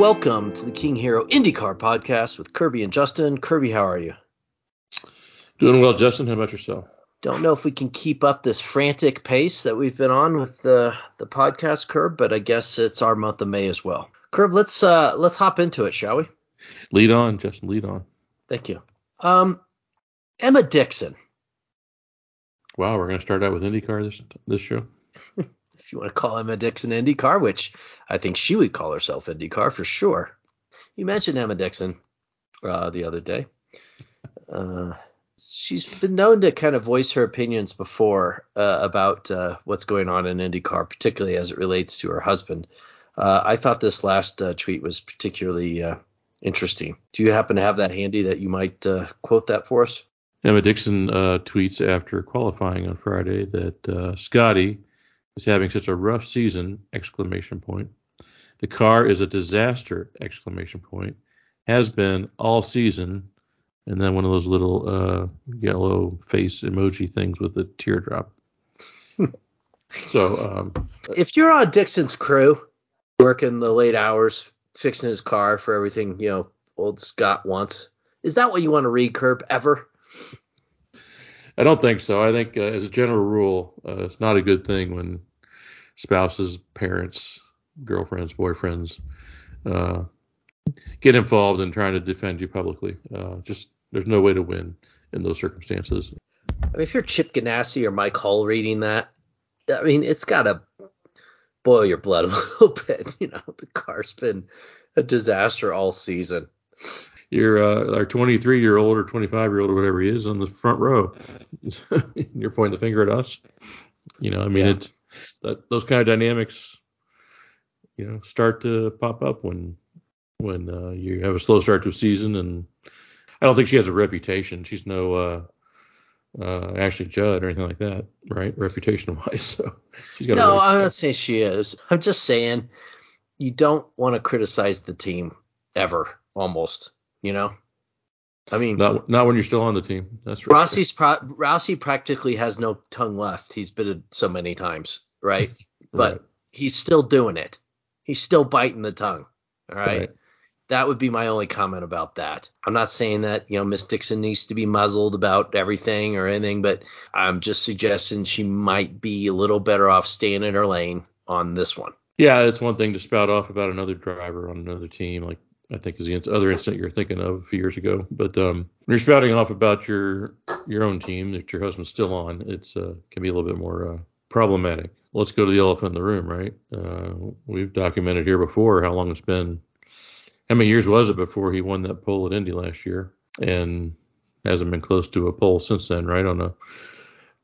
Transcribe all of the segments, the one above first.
welcome to the King Hiro IndyCar podcast with Kirby and Justin. Kirby, how are you? Doing well, Justin. How about yourself? Don't know if we can keep up this frantic pace that we've been on with the the podcast, Curb, but I guess it's our month of May as well. Curb, let's uh let's hop into it, shall we? Lead on, Justin. Lead on. Thank you. Um, Emma Dixon. Wow, we're gonna start out with IndyCar this this show. if you want to call Emma Dixon IndyCar, which I think she would call herself IndyCar for sure. You mentioned Emma Dixon uh, the other day. Uh, she's been known to kind of voice her opinions before uh, about uh, what's going on in IndyCar, particularly as it relates to her husband. Uh, I thought this last uh, tweet was particularly interesting. Do you happen to have that handy that you might quote that for us? Emma Dixon tweets after qualifying on Friday that Scotty is having such a rough season! Exclamation point. The car is a disaster! Exclamation point. Has been all season and then one of those little uh, yellow face emoji things with the teardrop. so, um, if you're on Dixon's crew, working the late hours, fixing his car for everything, you know, old Scott wants, is that what you want to read, Curb, ever? I don't think so. I think, uh, as a general rule, uh, it's not a good thing when spouses, parents, girlfriends, boyfriends uh, get involved in trying to defend you publicly. Uh, just there's no way to win in those circumstances. I mean, if you're Chip Ganassi or Mike Hull reading that, I mean, it's got to boil your blood a little bit. You know, the car's been a disaster all season. You're uh, our 23 year old or 25 year old or whatever he is on the front row. you're pointing the finger at us. You know, I mean, yeah. it's that those kind of dynamics, you know, start to pop up when when uh, you have a slow start to a season and I don't think she has a reputation. She's no uh, uh, Ashley Judd or anything like that, right? Reputation wise. So she's got. No, I'm not saying she is. I'm just saying you don't want to criticize the team ever, almost. You know. I mean, not not when you're still on the team. That's right. Rossi's pro- Rossi practically has no tongue left. He's been so many times, right? But right. he's still doing it. He's still biting the tongue. All right. right that would be my only comment about that. I'm not saying that, you know, Miss Dixon needs to be muzzled about everything or anything, but I'm just suggesting she might be a little better off staying in her lane on this one. Yeah, it's one thing to spout off about another driver on another team, like I think is the other incident you're thinking of a few years ago. But um, when you're spouting off about your your own team that your husband's still on, it's uh, can be a little bit more uh, problematic. Let's go to the elephant in the room, right? Uh, we've documented here before how long it's been how many years was it before he won that pole at Indy last year? And hasn't been close to a pole since then, right? On a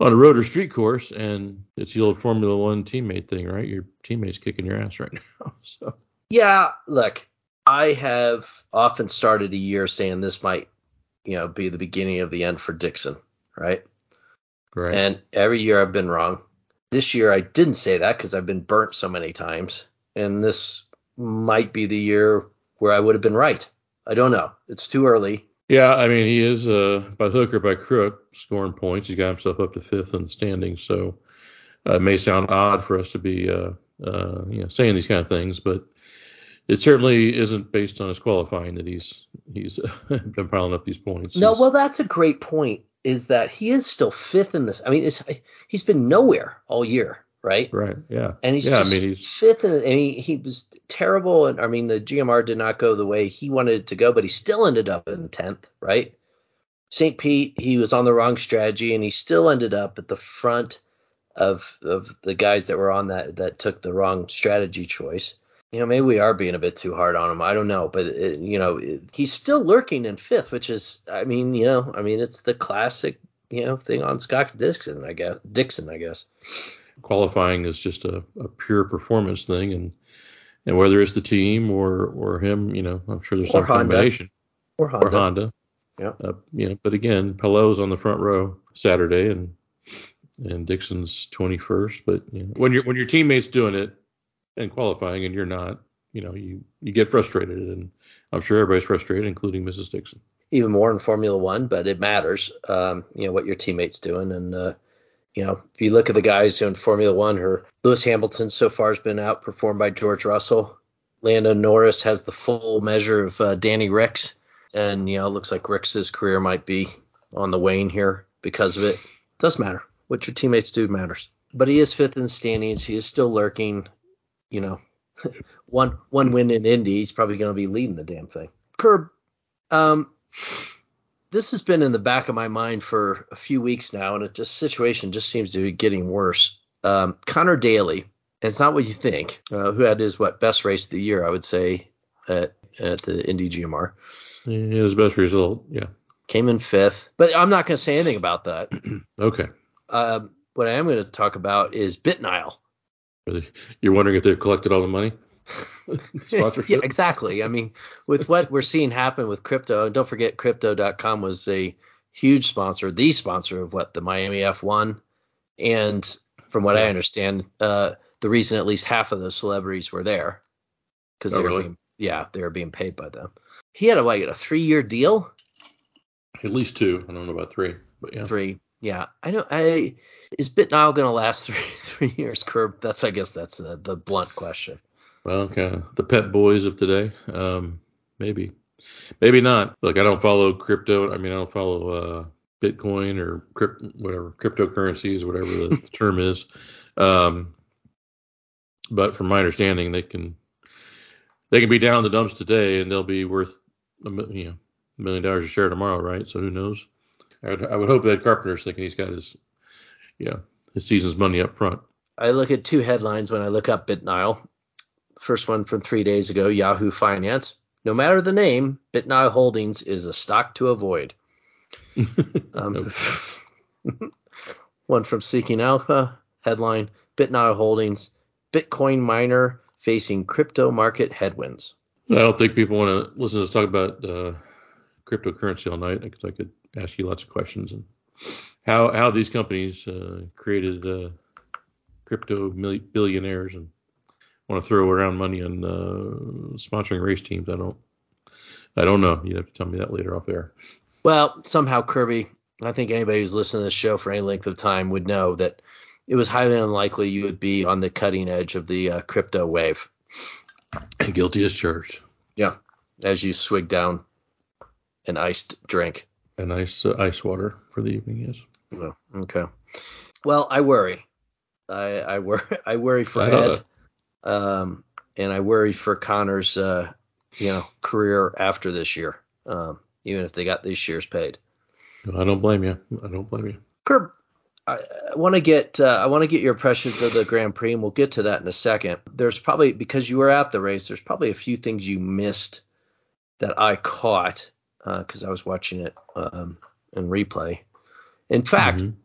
on a road or street course, and it's the old Formula One teammate thing, right? Your teammate's kicking your ass right now. So yeah, look, I have often started a year saying this might, you know, be the beginning of the end for Dixon, right? Right. And every year I've been wrong. This year I didn't say that because I've been burnt so many times, and this might be the year where I would have been right. I don't know. It's too early. Yeah, I mean, he is uh, by hook or by crook scoring points. He's got himself up to fifth in the standings. So uh, it may sound odd for us to be, uh, uh, you know, saying these kind of things, but it certainly isn't based on his qualifying that he's he's been piling up these points. No, well, that's a great point. Is that he is still fifth in this? I mean, he's been nowhere all year right? Right. Yeah. And he's yeah, just I mean, he's... fifth, and he, he was terrible. And I mean, the GMR did not go the way he wanted it to go, but he still ended up in tenth, right? St. Pete, he was on the wrong strategy, and he still ended up at the front of of the guys that were on that that took the wrong strategy choice. You know, maybe we are being a bit too hard on him. I don't know, but it, you know, it, he's still lurking in fifth, which is, I mean, you know, I mean, it's the classic, you know, thing on Scott Dixon, I guess. Dixon, I guess qualifying is just a, a pure performance thing, and and whether it's the team or or him, you know, I'm sure there's or some Honda. combination. Or Honda. Or Honda. Yeah. Uh, you know, but again, Palou's on the front row Saturday, and and Dixon's 21st. But you know, when your when your teammates doing it and qualifying and you're not, you know, you you get frustrated, and I'm sure everybody's frustrated, including Mrs. Dixon. Even more in Formula One, but it matters, um, you know, what your teammates doing, and uh, you know, if you look at the guys in Formula One, her Lewis Hamilton so far has been outperformed by George Russell. Lando Norris has the full measure of uh, Danny Ricks, and you know, it looks like Ricks's career might be on the wane here because of it. Does matter what your teammates do matters. But he is fifth in the standings. He is still lurking. You know, one one win in Indy, he's probably going to be leading the damn thing. Curb, um, this has been in the back of my mind for a few weeks now, and it just situation just seems to be getting worse. Um, Conor Daly, it's not what you think. Uh, who had his what best race of the year? I would say at at the Indy GMR. Yeah, his best result. Yeah. Came in fifth, but I'm not going to say anything about that. okay. Um, what I am going to talk about is BitNile. You're wondering if they've collected all the money? yeah, exactly. I mean, with what we're seeing happen with crypto, and don't forget, crypto.com was a huge sponsor, the sponsor of what the Miami F1. And from what I understand, uh, the reason at least half of those celebrities were there because oh, they were really? being, yeah, they were being paid by them. He had a like a three year deal. At least two. I don't know about three, but yeah. Three. Yeah, I know. I is BitNile going to last three three years? Curb. That's I guess that's uh, the blunt question. Well, kind of the pet boys of today. Um, maybe, maybe not. Look, I don't follow crypto. I mean, I don't follow uh, Bitcoin or crypt, whatever cryptocurrencies, whatever the term is. Um, but from my understanding, they can they can be down in the dumps today, and they'll be worth a, you know a million dollars a share tomorrow, right? So who knows? I would, I would hope that Carpenter's thinking he's got his, yeah, his season's money up front. I look at two headlines when I look up BitNile. First one from three days ago, Yahoo Finance. No matter the name, BitNile Holdings is a stock to avoid. um, one from Seeking Alpha headline: BitNile Holdings, Bitcoin miner facing crypto market headwinds. I don't think people want to listen to us talk about uh, cryptocurrency all night because I could ask you lots of questions and how how these companies uh, created uh, crypto billionaires and want to throw around money on uh, sponsoring race teams. I don't I don't know. You have to tell me that later off air. Well, somehow Kirby, I think anybody who's listening to this show for any length of time would know that it was highly unlikely you would be on the cutting edge of the uh, crypto wave. And guilty as charged. Yeah, as you swig down an iced drink. A nice uh, ice water for the evening, yes. Oh, okay. Well, I worry. I I worry. I worry for Ed, um, and I worry for Conor's uh, you know, career after this year. Um, even if they got these years paid. I don't blame you. I don't blame you. Curb, I, I want to get uh, I want to get your impressions of the Grand Prix, and we'll get to that in a second. There's probably because you were at the race, there's probably a few things you missed that I caught because uh, I was watching it um, in replay. In fact, mm-hmm.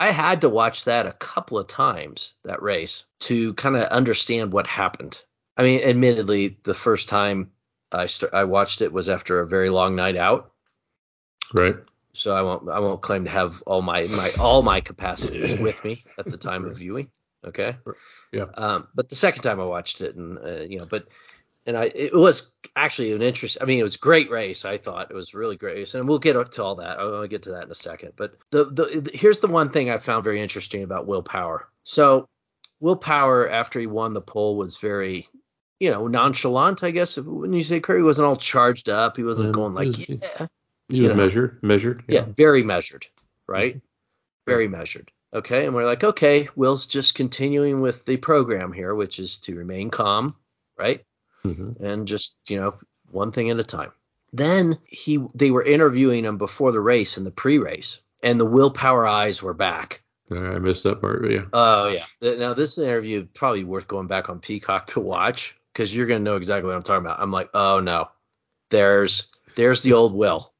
I had to watch that a couple of times that race to kind of understand what happened. I mean, admittedly, the first time I st- I watched it was after a very long night out. Right. So I won't I won't claim to have all my my all my capacities with me at the time of viewing. Okay. Yeah. Um, but the second time I watched it, and uh, you know, but and I it was actually an interest. I mean, it was a great race. I thought it was really great race, and we'll get to all that. I'll, get to that in a second. But the, the the here's the one thing I found very interesting about Will Power. So Will Power after he won the pole was very you know, nonchalant, I guess. When you say Curry wasn't all charged up, he wasn't going like, was, yeah. He was know. measured, measured. Yeah. yeah, very measured, right? Mm-hmm. Very measured. Okay, and we're like, okay, Will's just continuing with the program here, which is to remain calm, right? Mm-hmm. And just you know, one thing at a time. Then he, they were interviewing him before the race and the pre-race, and the Will Power eyes were back. I missed that part, yeah. Oh yeah. Now this interview probably worth going back on Peacock to watch because you're gonna know exactly what I'm talking about. I'm like, oh no, there's there's the old Will,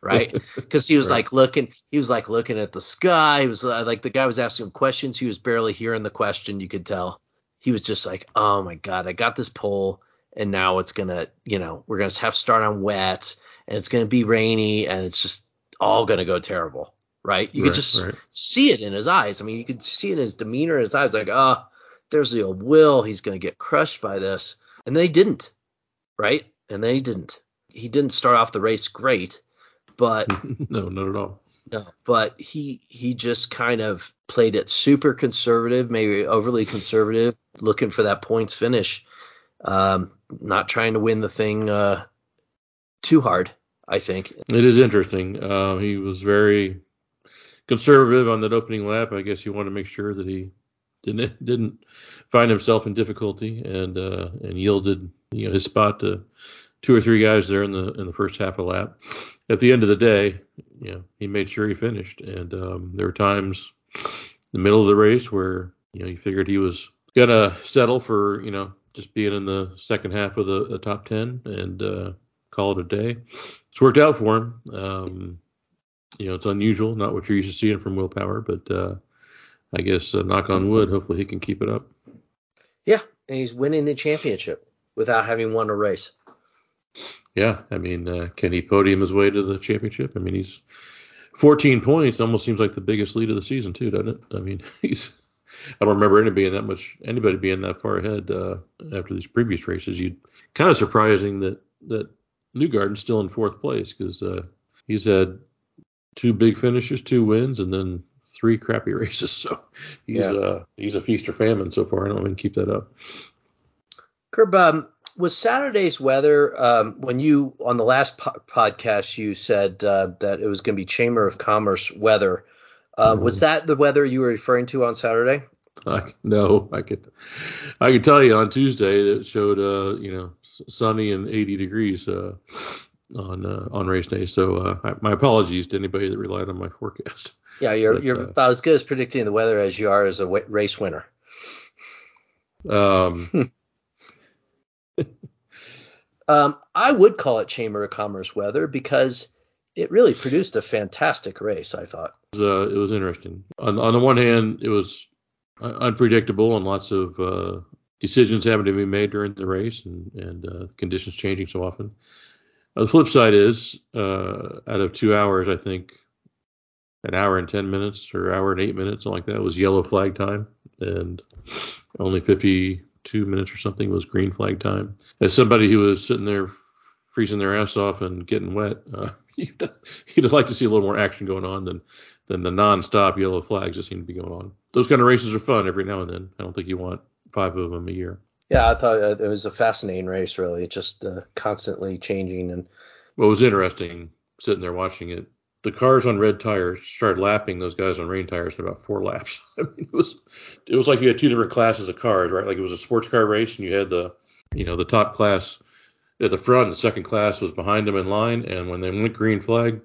right? Because he was right. like looking, he was like looking at the sky. He was uh, like the guy was asking him questions. He was barely hearing the question. You could tell. He was just like, oh my god, I got this pole, and now it's gonna, you know, we're gonna have to start on wet, and it's gonna be rainy, and it's just all gonna go terrible, right? You right, could just right. see it in his eyes. I mean, you could see in his demeanor, his eyes, like, oh, there's the old Will. He's gonna get crushed by this and they didn't, right? And they didn't. He didn't start off the race great, but no, not at all. No, but he he just kind of played it super conservative, maybe overly conservative, looking for that points finish. Um, not trying to win the thing uh, too hard, I think. It is interesting. Uh, he was very conservative on that opening lap. I guess he wanted to make sure that he didn't didn't find himself in difficulty and uh, and yielded you know his spot to two or three guys there in the in the first half of lap. At the end of the day, you know, he made sure he finished. And um, there were times in the middle of the race where you know he figured he was gonna settle for you know just being in the second half of the, the top ten and uh, call it a day. It's worked out for him. Um, you know, it's unusual, not what you're used to seeing from Will Power, but uh, I guess uh, knock on wood, hopefully he can keep it up. Yeah, and he's winning the championship without having won a race. Yeah, I mean, uh, can he podium his way to the championship? I mean, he's 14 points, almost seems like the biggest lead of the season too, doesn't it? I mean, he's I don't remember anybody being that much anybody being that far ahead uh, after these previous races. You kind of surprising that that Newgarden's still in fourth place because uh, he's had two big finishes, two wins, and then three crappy races. So he's yeah. uh he's a feast or famine so far. I don't even keep that up. Curb, um, was Saturday's weather um, when you on the last po- podcast you said uh, that it was going to be Chamber of Commerce weather. Uh, mm-hmm. Was that the weather you were referring to on Saturday? I, no, I could I could tell you on Tuesday that showed uh you know sunny and 80 degrees uh, on uh, on race day. So uh, my apologies to anybody that relied on my forecast. Yeah, you're but, you're about as good as predicting the weather as you are as a w- race winner. Um, um, I would call it Chamber of Commerce weather because it really produced a fantastic race. I thought it was, uh, it was interesting. On, on the one hand, it was unpredictable and lots of uh, decisions having to be made during the race and, and uh, conditions changing so often. Uh, the flip side is, uh, out of two hours, I think an hour and 10 minutes or hour and eight minutes, something like that, was yellow flag time. And only 52 minutes or something was green flag time. As somebody who was sitting there freezing their ass off and getting wet, uh, you'd, you'd like to see a little more action going on than than the non-stop yellow flags that seem to be going on. Those kind of races are fun every now and then. I don't think you want five of them a year. Yeah, I thought uh, it was a fascinating race, really. just uh, constantly changing. And what was interesting sitting there watching it, the cars on red tires started lapping those guys on rain tires in about four laps. I mean, it was it was like you had two different classes of cars, right? Like it was a sports car race, and you had the you know the top class at the front, second class was behind them in line. And when they went green flag,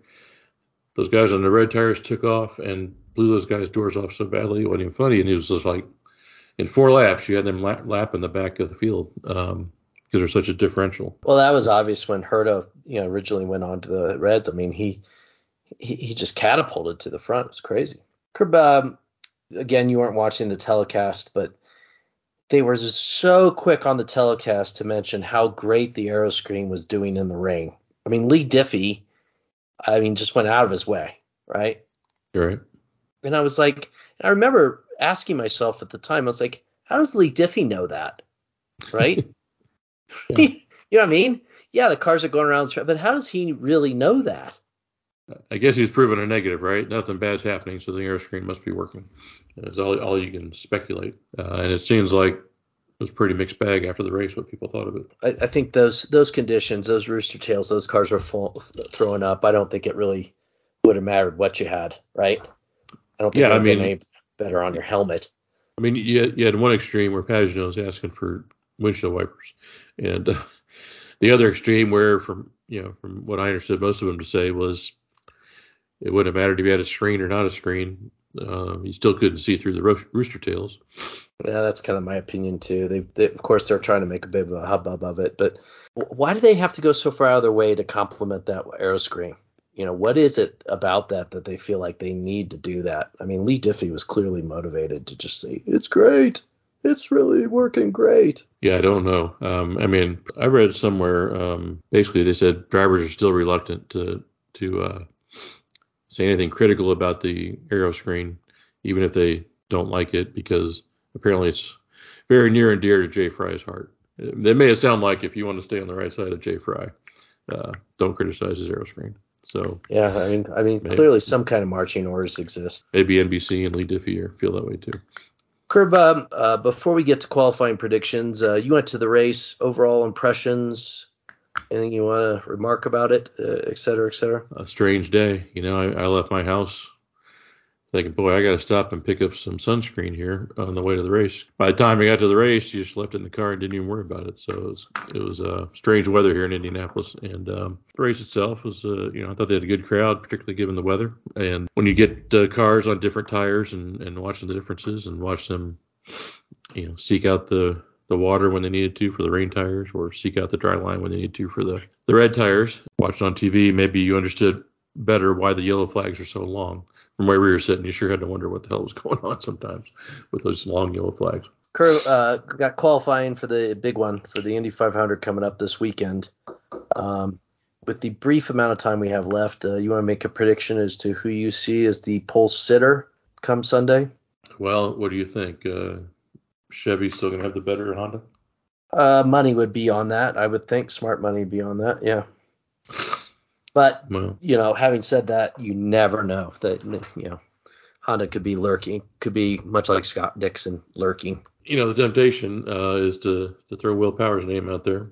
those guys on the red tires took off and blew those guys' doors off so badly it wasn't even funny. And it was just like in four laps, you had them lap, lap in the back of the field um, because there's such a differential. Well, that was obvious when Herta, you know, originally went on to the Reds. I mean, he he, he just catapulted to the front. It was crazy. Um, again, you weren't watching the telecast, but they were just so quick on the telecast to mention how great the aero screen was doing in the ring. I mean, Leigh Diffey, I mean, just went out of his way, right? Right. And I was like, I remember asking myself at the time, I was like, how does Leigh Diffey know that? Right? you know what I mean? Yeah, the cars are going around the track, but how does he really know that? I guess he's proven a negative, right? Nothing bad's happening, so the aero screen must be working. That's all, all you can speculate. Uh, and it seems like it was pretty mixed bag after the race what people thought of it. I, I think those those conditions, those rooster tails, those cars were full, throwing up. I don't think it really would have mattered what you had, right? I don't think yeah, I mean, any better on your helmet. I mean, you had, you had one extreme where Pagenaud was asking for windshield wipers, and uh, the other extreme where, from you know, from what I understood most of them to say was it wouldn't have mattered if you had a screen or not a screen. Uh, you still couldn't see through the ro- rooster tails. Yeah, that's kind of my opinion too. They, they, of course, they're trying to make a bit of a hubbub of it, but why do they have to go so far out of their way to complement that aero screen? You know, what is it about that that they feel like they need to do that? I mean, Leigh Diffey was clearly motivated to just say, "It's great, it's really working great." Yeah, I don't know. Um, I mean, I read somewhere um, basically they said drivers are still reluctant to to uh, say anything critical about the aero screen, even if they don't like it, because apparently it's very near and dear to Jay Frye's heart. It may sound like if you want to stay on the right side of Jay Frye, uh, don't criticize his aero screen. So yeah, I mean, I mean, maybe, clearly some kind of marching orders exist. Maybe NBC and Leigh Diffey feel that way too. Curb, um, uh, before we get to qualifying predictions, uh, you went to the race. Overall impressions? Anything you want to remark about it, uh, et cetera, et cetera? A strange day. You know, I, I left my house thinking, boy, I got to stop and pick up some sunscreen here on the way to the race. By the time I got to the race, you just left it in the car and didn't even worry about it. So it was, it was uh, strange weather here in Indianapolis. And um, the race itself was, uh, you know, I thought they had a good crowd, particularly given the weather. And when you get uh, cars on different tires and, and watching the differences and watch them, you know, seek out the the water when they needed to for the rain tires or seek out the dry line when they needed to for the, the red tires. Watched on TV, maybe you understood better why the yellow flags are so long from where we were sitting, you sure had to wonder what the hell was going on sometimes with those long yellow flags. Kurt uh, got qualifying for the big one for the Indy 500 coming up this weekend. Um, with the brief amount of time we have left, uh, you want to make a prediction as to who you see as the pole sitter come Sunday? Well, what do you think? Uh, Chevy's still gonna have the better Honda? Uh, money would be on that. I would think smart money would be on that. Yeah. But well, you know, having said that, you never know that you know Honda could be lurking, could be much like Scott Dixon lurking. You know, the temptation uh, is to to throw Will Power's name out there,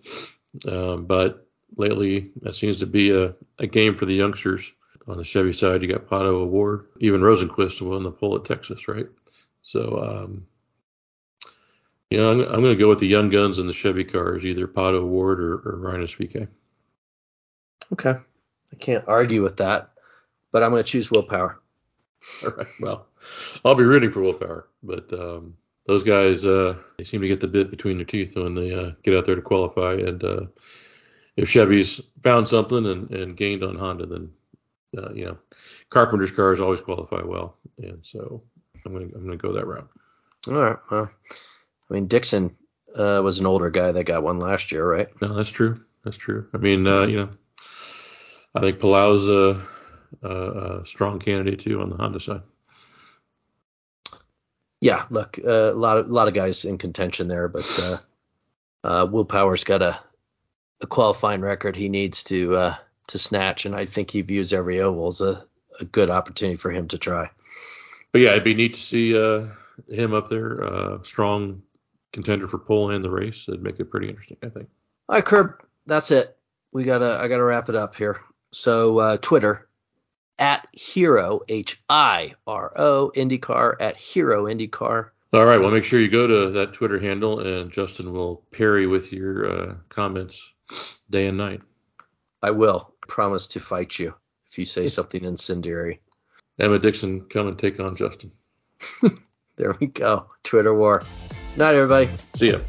um, but lately that seems to be a, a game for the youngsters. On the Chevy side, you got Pato O'Ward, even Rosenqvist won the pole at Texas, right? So, um, you know, I'm, I'm going to go with the young guns and the Chevy cars, either Pato O'Ward or, or VeeKay. Okay. I can't argue with that, but I'm going to choose Will Power. All right. Well, I'll be rooting for Will Power, but um, those guys uh, they seem to get the bit between their teeth when they uh, get out there to qualify. And uh, if Chevy's found something and, and gained on Honda, then uh, you know Carpenter's cars always qualify well, and so I'm going to I'm going to go that route. All right. Well, I mean Dixon uh, was an older guy that got one last year, right? No, that's true. That's true. I mean, uh, you know, I think Palou's a, a, a, strong candidate too on the Honda side. Yeah, look, uh, a lot of a lot of guys in contention there, but uh, uh, Will Power's got a, a qualifying record he needs to uh, to snatch, and I think he views every oval as a, a good opportunity for him to try. But yeah, it'd be neat to see uh, him up there, uh, strong contender for pole and the race. It'd make it pretty interesting, I think. All right, Curb, that's it. We gotta I gotta wrap it up here. So uh, Twitter at Hiro H I R O IndyCar at Hiro IndyCar. All right. Well, make sure you go to that Twitter handle, and Justin will parry with your uh, comments day and night. I will promise to fight you if you say something incendiary. Emma Dixon, come and take on Justin. there we go. Twitter war. Night, everybody. See ya.